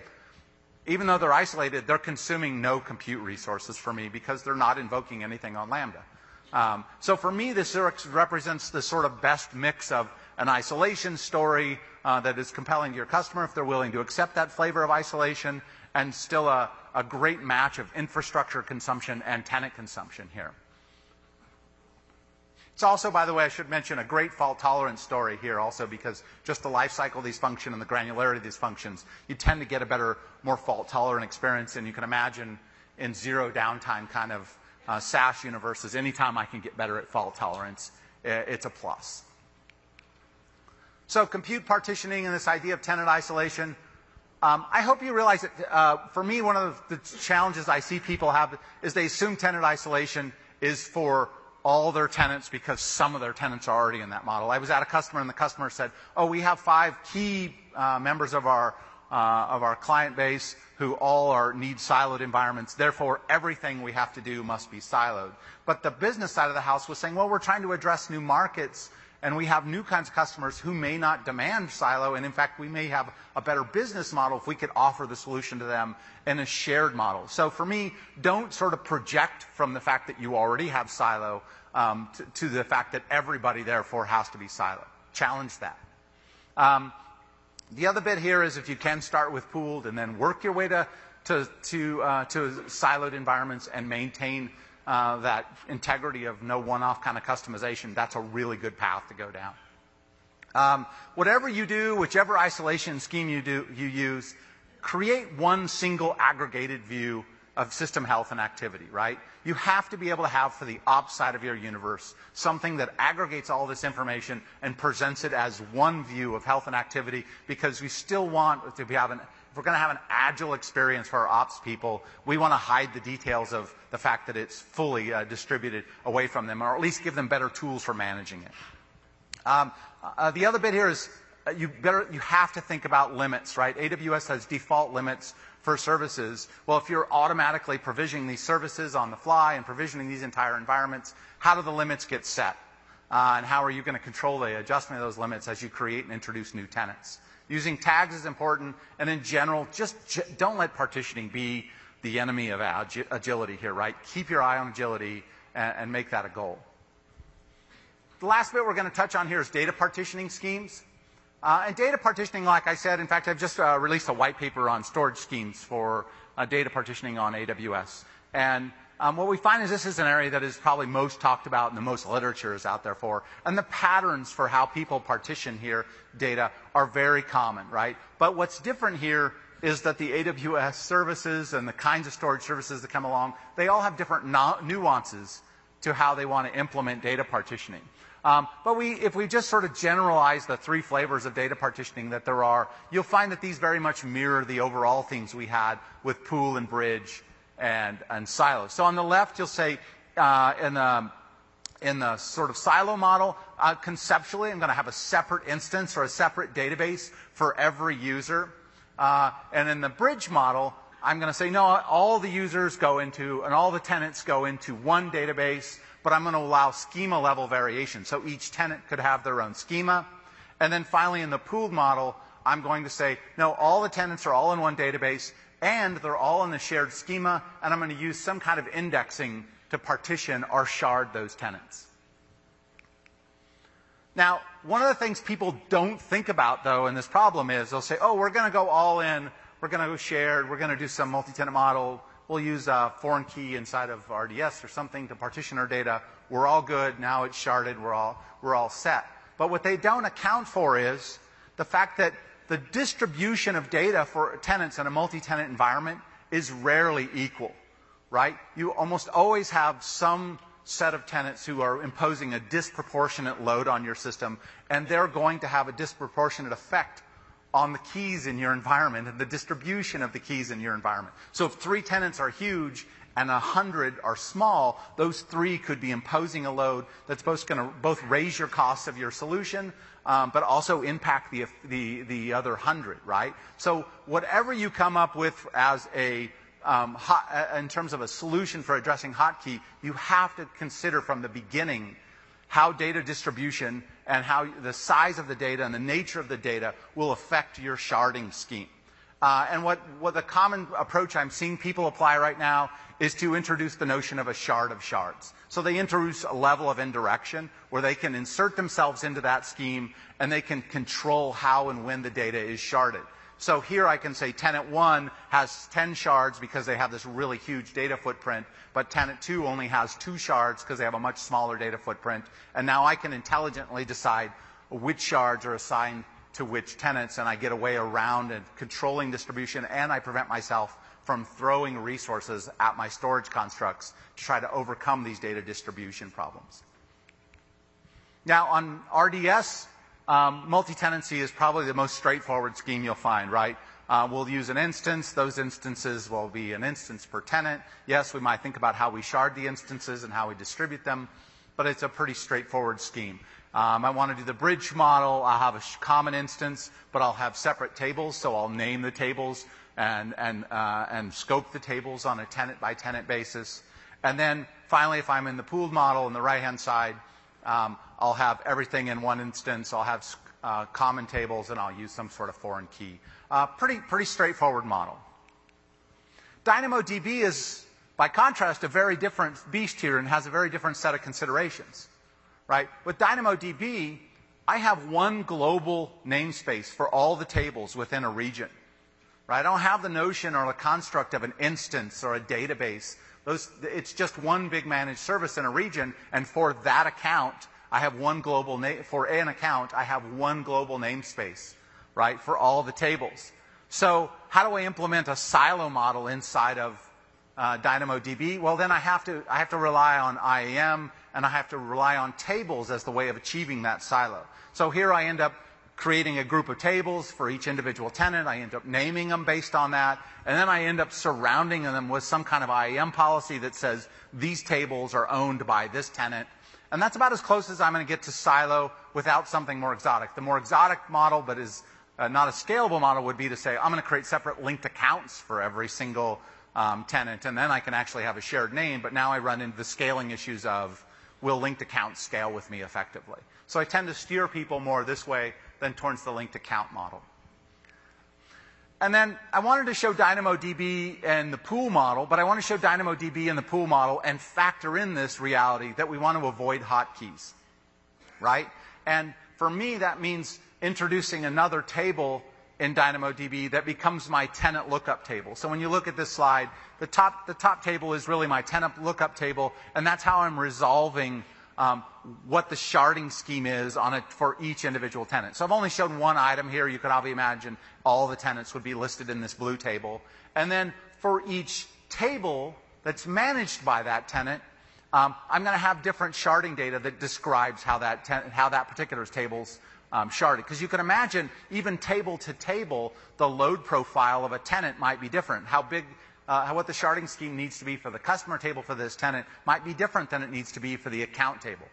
even though they're isolated, they're consuming no compute resources for me because they're not invoking anything on Lambda. Um, so for me, this represents the sort of best mix of an isolation story uh, that is compelling to your customer if they're willing to accept that flavor of isolation, and still a, a great match of infrastructure consumption and tenant consumption here. It's also, by the way, I should mention a great fault tolerance story here also because just the life cycle of these functions and the granularity of these functions, you tend to get a better, more fault tolerant experience. And you can imagine in zero downtime kind of uh, SaaS universes, anytime I can get better at fault tolerance, it's a plus. So compute partitioning and this idea of tenant isolation, um, I hope you realize that uh, for me, one of the, the challenges I see people have is they assume tenant isolation is for all their tenants because some of their tenants are already in that model. I was at a customer and the customer said, "Oh, we have five key uh, members of our uh, of our client base who all are need siloed environments. Therefore, everything we have to do must be siloed." But the business side of the house was saying, "Well, we're trying to address new markets." And we have new kinds of customers who may not demand silo, and in fact, we may have a better business model if we could offer the solution to them in a shared model. So for me, don't sort of project from the fact that you already have silo um, to, the fact that everybody therefore has to be silo. Challenge that. Um, the other bit here is if you can start with pooled and then work your way to uh, to siloed environments and maintain uh, that integrity of no one-off kind of customization, that's a really good path to go down. Um, whatever you do, whichever isolation scheme you do, you use, create one single aggregated view of system health and activity, right? You have to be able to have for the ops side of your universe something that aggregates all this information and presents it as one view of health and activity because we still want to be having if we're going to have an agile experience for our ops people, we want to hide the details of the fact that it's fully uh, distributed away from them, or at least give them better tools for managing it. Um, uh, the other bit here is uh, you better you have to think about limits, right? AWS has default limits for services. Well, if you're automatically provisioning these services on the fly and provisioning these entire environments, how do the limits get set? Uh, and how are you going to control the adjustment of those limits as you create and introduce new tenants? Using tags is important, and in general, just don't let partitioning be the enemy of agility here, right? Keep your eye on agility and, and make that a goal. The last bit we're going to touch on here is data partitioning schemes. Uh, and data partitioning, like I said, in fact, I've just uh, released a white paper on storage schemes for uh, data partitioning on AWS. And um, what we find is this is an area that is probably most talked about and the most literature is out there for. And the patterns for how people partition here data are very common, right? But what's different here is that the AWS services and the kinds of storage services that come along, they all have different no- nuances to how they want to implement data partitioning. Um, but we, if we just sort of generalize the three flavors of data partitioning that there are, you'll find that these very much mirror the overall themes we had with pool and bridge and, and silos. So on the left, you'll say uh, in, the, in the sort of silo model, uh, conceptually, I'm going to have a separate instance or a separate database for every user. Uh, and in the bridge model, I'm going to say, no, all the users go into, and all the tenants go into one database, but I'm going to allow schema level variation. So each tenant could have their own schema. And then finally, in the pooled model, I'm going to say, no, all the tenants are all in one database, and they're all in the shared schema, and I'm going to use some kind of indexing to partition or shard those tenants. Now, one of the things people don't think about, though, in this problem is they'll say, oh, we're going to go all in, we're going to go shared, we're going to do some multi-tenant model, we'll use a foreign key inside of RDS or something to partition our data. We're all good, now it's sharded, we're all, we're all set. But what they don't account for is the fact that the distribution of data for tenants in a multi-tenant environment is rarely equal, right? You almost always have some set of tenants who are imposing a disproportionate load on your system, and they're going to have a disproportionate effect on the keys in your environment and the distribution of the keys in your environment. So if three tenants are huge and a hundred are small, those three could be imposing a load that's both going to both raise your costs of your solution, um, but also impact the, the, the other hundred, right? So whatever you come up with as a um, hot, uh, in terms of a solution for addressing hotkey, you have to consider from the beginning how data distribution and how the size of the data and the nature of the data will affect your sharding scheme. Uh, and what, what the common approach I'm seeing people apply right now is to introduce the notion of a shard of shards. So they introduce a level of indirection where they can insert themselves into that scheme and they can control how and when the data is sharded. So here I can say tenant 1 has 10 shards because they have this really huge data footprint, but tenant 2 only has 2 shards because they have a much smaller data footprint. And now I can intelligently decide which shards are assigned to which tenants, and I get a way around and controlling distribution, and I prevent myself from throwing resources at my storage constructs to try to overcome these data distribution problems. Now, on RDS, um, multi-tenancy is probably the most straightforward scheme you'll find, right? Uh, we'll use an instance. Those instances will be an instance per tenant. Yes, we might think about how we shard the instances and how we distribute them, but it's a pretty straightforward scheme. Um, I want to do the bridge model. I'll have a common instance, but I'll have separate tables, so I'll name the tables and, and, uh, and scope the tables on a tenant by tenant basis. And then finally, if I'm in the pooled model on the right hand side, um, I'll have everything in one instance. I'll have uh, common tables, and I'll use some sort of foreign key. Uh, pretty, pretty straightforward model. DynamoDB is, by contrast, a very different beast here and has a very different set of considerations. Right? With DynamoDB, I have one global namespace for all the tables within a region. Right? I don't have the notion or the construct of an instance or a database those, it's just one big managed service in a region, and for that account, I have one global name, for an account, I have one global namespace, right, for all the tables. So how do I implement a silo model inside of uh, DynamoDB? Well, then I have to, I have to rely on IAM, and I have to rely on tables as the way of achieving that silo. So here I end up creating a group of tables for each individual tenant. I end up naming them based on that. And then I end up surrounding them with some kind of IAM policy that says these tables are owned by this tenant. And that's about as close as I'm going to get to silo without something more exotic. The more exotic model, but is uh, not a scalable model, would be to say I'm going to create separate linked accounts for every single um, tenant, and then I can actually have a shared name. But now I run into the scaling issues of will linked accounts scale with me effectively? So I tend to steer people more this way than towards the linked account model. And then I wanted to show DynamoDB and the pool model, but I want to show DynamoDB and the pool model and factor in this reality that we want to avoid hotkeys, right? And for me, that means introducing another table in DynamoDB that becomes my tenant lookup table. So when you look at this slide, the top, the top table is really my tenant lookup table, and that's how I'm resolving um, what the sharding scheme is on it for each individual tenant. So I've only shown one item here. You could obviously imagine all the tenants would be listed in this blue table. And then for each table that's managed by that tenant, um, I'm going to have different sharding data that describes how that, ten- how that particular table's um, sharded. Because you can imagine, even table to table, the load profile of a tenant might be different. How big uh, what the sharding scheme needs to be for the customer table for this tenant might be different than it needs to be for the account table.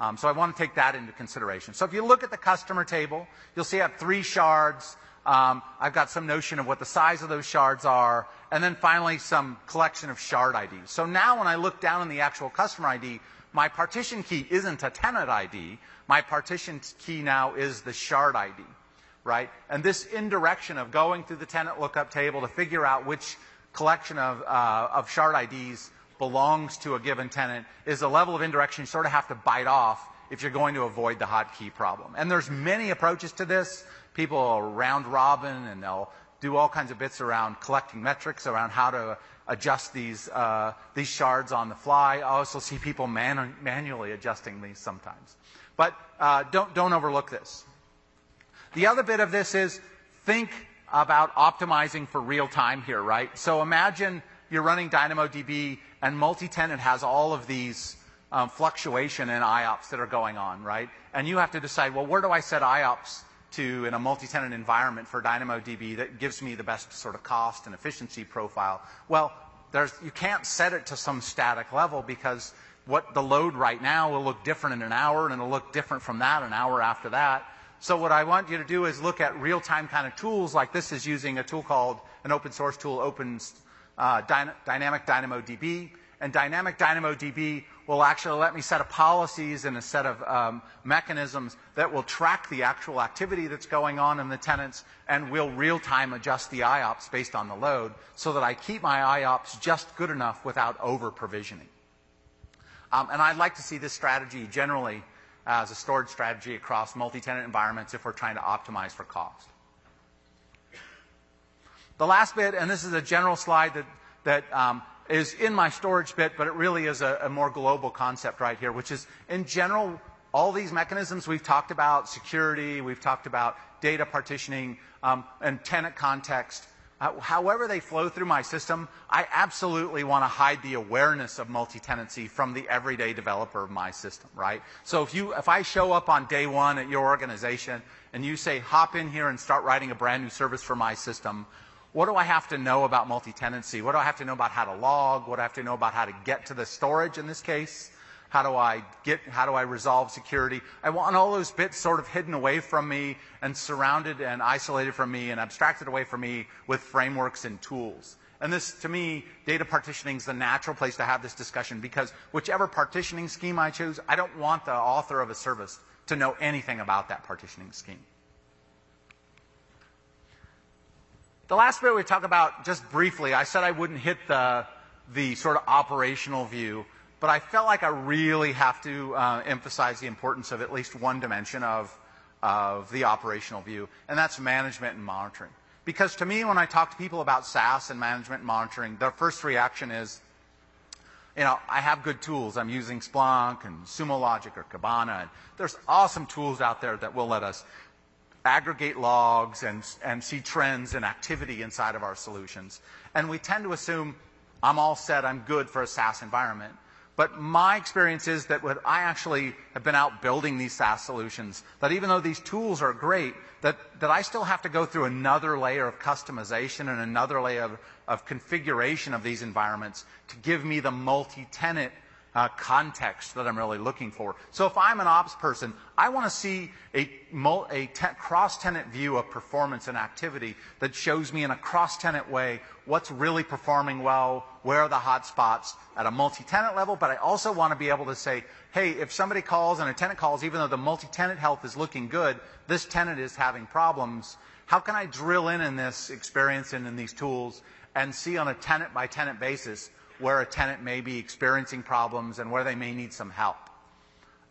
Um, so I want to take that into consideration. So if you look at the customer table, you'll see I have three shards. Um, I've got some notion of what the size of those shards are, and then finally some collection of shard IDs. So now when I look down in the actual customer ID, my partition key isn't a tenant ID. My partition key now is the shard ID, right? And this indirection of going through the tenant lookup table to figure out which collection of, uh, of shard IDs belongs to a given tenant is a level of indirection you sort of have to bite off if you're going to avoid the hotkey problem. And there's many approaches to this. People round robin and they'll do all kinds of bits around collecting metrics around how to adjust these uh, these shards on the fly. I also see people man- manually adjusting these sometimes. But uh, don't don't overlook this. The other bit of this is think about optimizing for real time here, right? So imagine you're running DynamoDB and multi-tenant has all of these um, fluctuation in IOPS that are going on, right? And you have to decide, well, where do I set IOPS to in a multi-tenant environment for DynamoDB that gives me the best sort of cost and efficiency profile? Well, you can't set it to some static level because what the load right now will look different in an hour and it'll look different from that an hour after that. So what I want you to do is look at real-time kind of tools like this is using a tool called an open source tool, uh, Dynamic DynamoDB. And Dynamic DynamoDB will actually let me set up policies and a set of um, mechanisms that will track the actual activity that's going on in the tenants and will real-time adjust the IOPS based on the load so that I keep my IOPS just good enough without over-provisioning. Um, and I'd like to see this strategy generally as a storage strategy across multi-tenant environments if we're trying to optimize for cost. The last bit, and this is a general slide that, that um, is in my storage bit, but it really is a, a more global concept right here, which is in general, all these mechanisms we've talked about, security, we've talked about data partitioning, um, and tenant context, however they flow through my system, I absolutely want to hide the awareness of multi-tenancy from the everyday developer of my system, right? So if you, if I show up on day one at your organization and you say, hop in here and start writing a brand new service for my system, what do I have to know about multi-tenancy? What do I have to know about how to log? What do I have to know about how to get to the storage in this case? How do I get, how do I resolve security? I want all those bits sort of hidden away from me and surrounded and isolated from me and abstracted away from me with frameworks and tools. And this, to me, data partitioning is the natural place to have this discussion because whichever partitioning scheme I choose, I don't want the author of a service to know anything about that partitioning scheme. The last bit we talk about just briefly, I said I wouldn't hit the, the sort of operational view, but I felt like I really have to uh, emphasize the importance of at least one dimension of, of the operational view, and that's management and monitoring. Because to me, when I talk to people about SaaS and management and monitoring, their first reaction is, you know, I have good tools. I'm using Splunk and Sumo Logic or Kibana. And there's awesome tools out there that will let us aggregate logs and, and see trends and activity inside of our solutions. And we tend to assume I'm all set, I'm good for a SaaS environment. But my experience is that when I actually have been out building these SaaS solutions, that even though these tools are great, that, that I still have to go through another layer of customization and another layer of, of configuration of these environments to give me the multi-tenant uh, context that I'm really looking for. So if I'm an ops person, I want to see a, a te- cross-tenant view of performance and activity that shows me in a cross-tenant way what's really performing well, where are the hot spots at a multi-tenant level, but I also want to be able to say, hey, if somebody calls and a tenant calls, even though the multi-tenant health is looking good, this tenant is having problems. How can I drill in in this experience and in these tools and see on a tenant by tenant basis where a tenant may be experiencing problems and where they may need some help.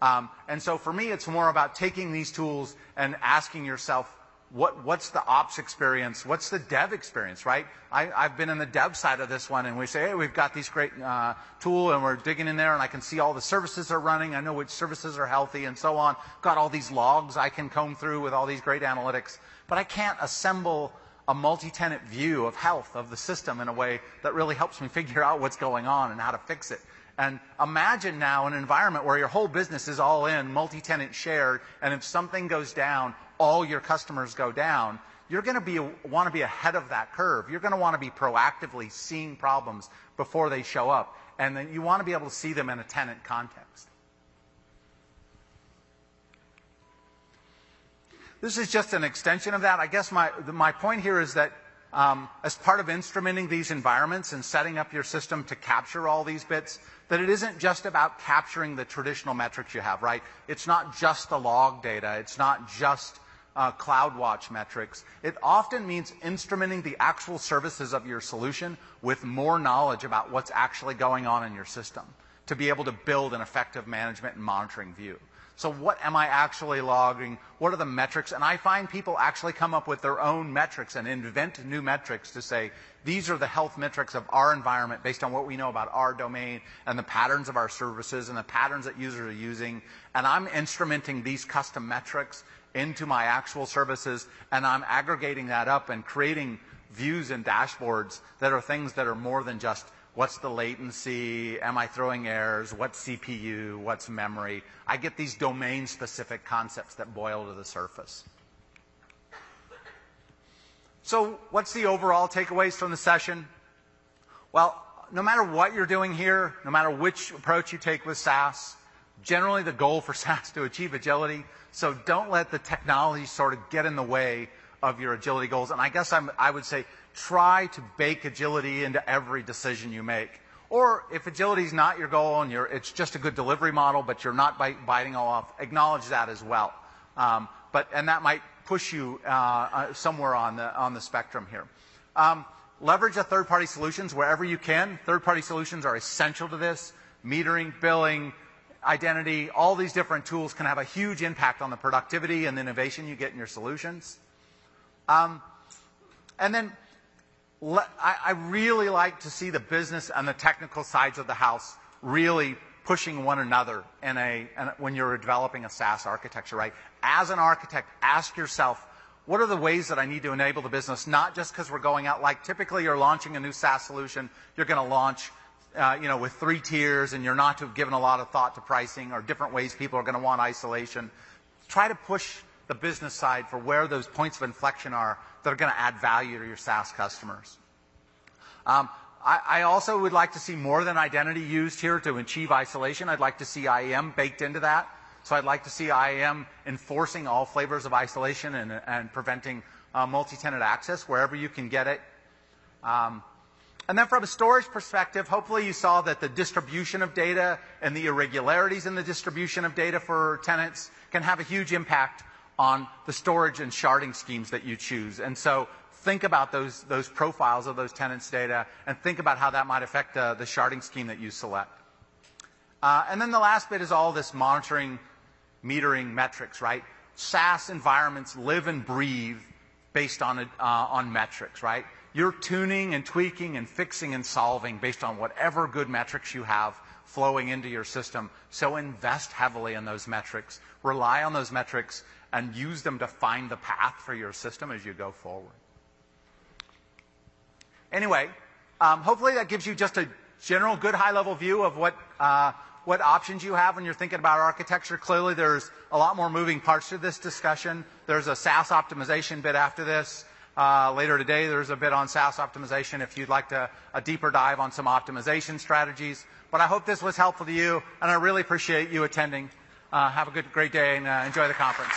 Um, and so for me, it's more about taking these tools and asking yourself, what, what's the ops experience? What's the dev experience, right? I, have been in the dev side of this one, and we say, hey, we've got these great uh, tool, and we're digging in there, and I can see all the services are running. I know which services are healthy, and so on. Got all these logs I can comb through with all these great analytics, but I can't assemble a multi-tenant view of health of the system in a way that really helps me *laughs* figure out what's going on and how to fix it. And imagine now an environment where your whole business is all in, multi-tenant shared, and if something goes down, all your customers go down. You're going to be want to be ahead of that curve. You're going to want to be proactively seeing problems before they show up, and then you want to be able to see them in a tenant context. This is just an extension of that. I guess my, my point here is that um, as part of instrumenting these environments and setting up your system to capture all these bits, that it isn't just about capturing the traditional metrics you have, right? It's not just the log data. It's not just uh, CloudWatch metrics. It often means instrumenting the actual services of your solution with more knowledge about what's actually going on in your system to be able to build an effective management and monitoring view. So what am I actually logging? What are the metrics? And I find people actually come up with their own metrics and invent new metrics to say, these are the health metrics of our environment based on what we know about our domain and the patterns of our services and the patterns that users are using. And I'm instrumenting these custom metrics into my actual services and I'm aggregating that up and creating views and dashboards that are things that are more than just What's the latency? Am I throwing errors? What's CPU? What's memory? I get these domain specific concepts that boil to the surface. So, what's the overall takeaways from the session? Well, no matter what you're doing here, no matter which approach you take with SaaS, generally the goal for *laughs* SaaS to achieve agility. So don't let the technology sort of get in the way of your agility goals. And I guess I'm, I would say try to bake agility into every decision you make. Or if agility is not your goal and it's just a good delivery model, but you're not biting all off, acknowledge that as well. Um, but and that might push you uh, uh, somewhere on the on the spectrum here. Um, leverage a third-party solutions wherever you can. Third-party solutions are essential to this. Metering, billing, identity, all these different tools can have a huge impact on the productivity and the innovation you get in your solutions. Um, and then I really like to see the business and the technical sides of the house really pushing one another in a, when you're developing a SaaS architecture, right? As an architect, ask yourself, what are the ways that I need to enable the business, not just because we're going out, like typically you're launching a new SaaS solution, you're going to launch uh, you know, with three tiers and you're not to have given a lot of thought to pricing or different ways people are going to want isolation. Try to push the business side for where those points of inflection are that are going to add value to your SaaS customers. Um, I, I, also would like to see more than identity used here to achieve isolation. I'd like to see IAM baked into that. So I'd like to see IAM enforcing all flavors of isolation and, and preventing uh, multi-tenant access wherever you can get it. Um, and then from a storage perspective, hopefully you saw that the distribution of data and the irregularities in the distribution of data for tenants can have a huge impact on the storage and sharding schemes that you choose. And so think about those, profiles of those tenants' data and think about how that might affect uh, the sharding scheme that you select. Uh, and then the last bit is all this monitoring, metering metrics, right? SaaS environments live and breathe based on, uh, on metrics, right? You're tuning and tweaking and fixing and solving based on whatever good metrics you have flowing into your system. So invest heavily in those metrics. Rely on those metrics and use them to find the path for your system as you go forward. Anyway, um, hopefully that gives you just a general good high level view of what, uh, what options you have when you're thinking about architecture. Clearly there's a lot more moving parts to this discussion. There's a SaaS optimization bit after this. Uh, later today, there's a bit on SaaS optimization if you'd like to, a deeper dive on some optimization strategies. But I hope this was helpful to you, and I really appreciate you attending. Uh, have a good, great day, and uh, enjoy the conference.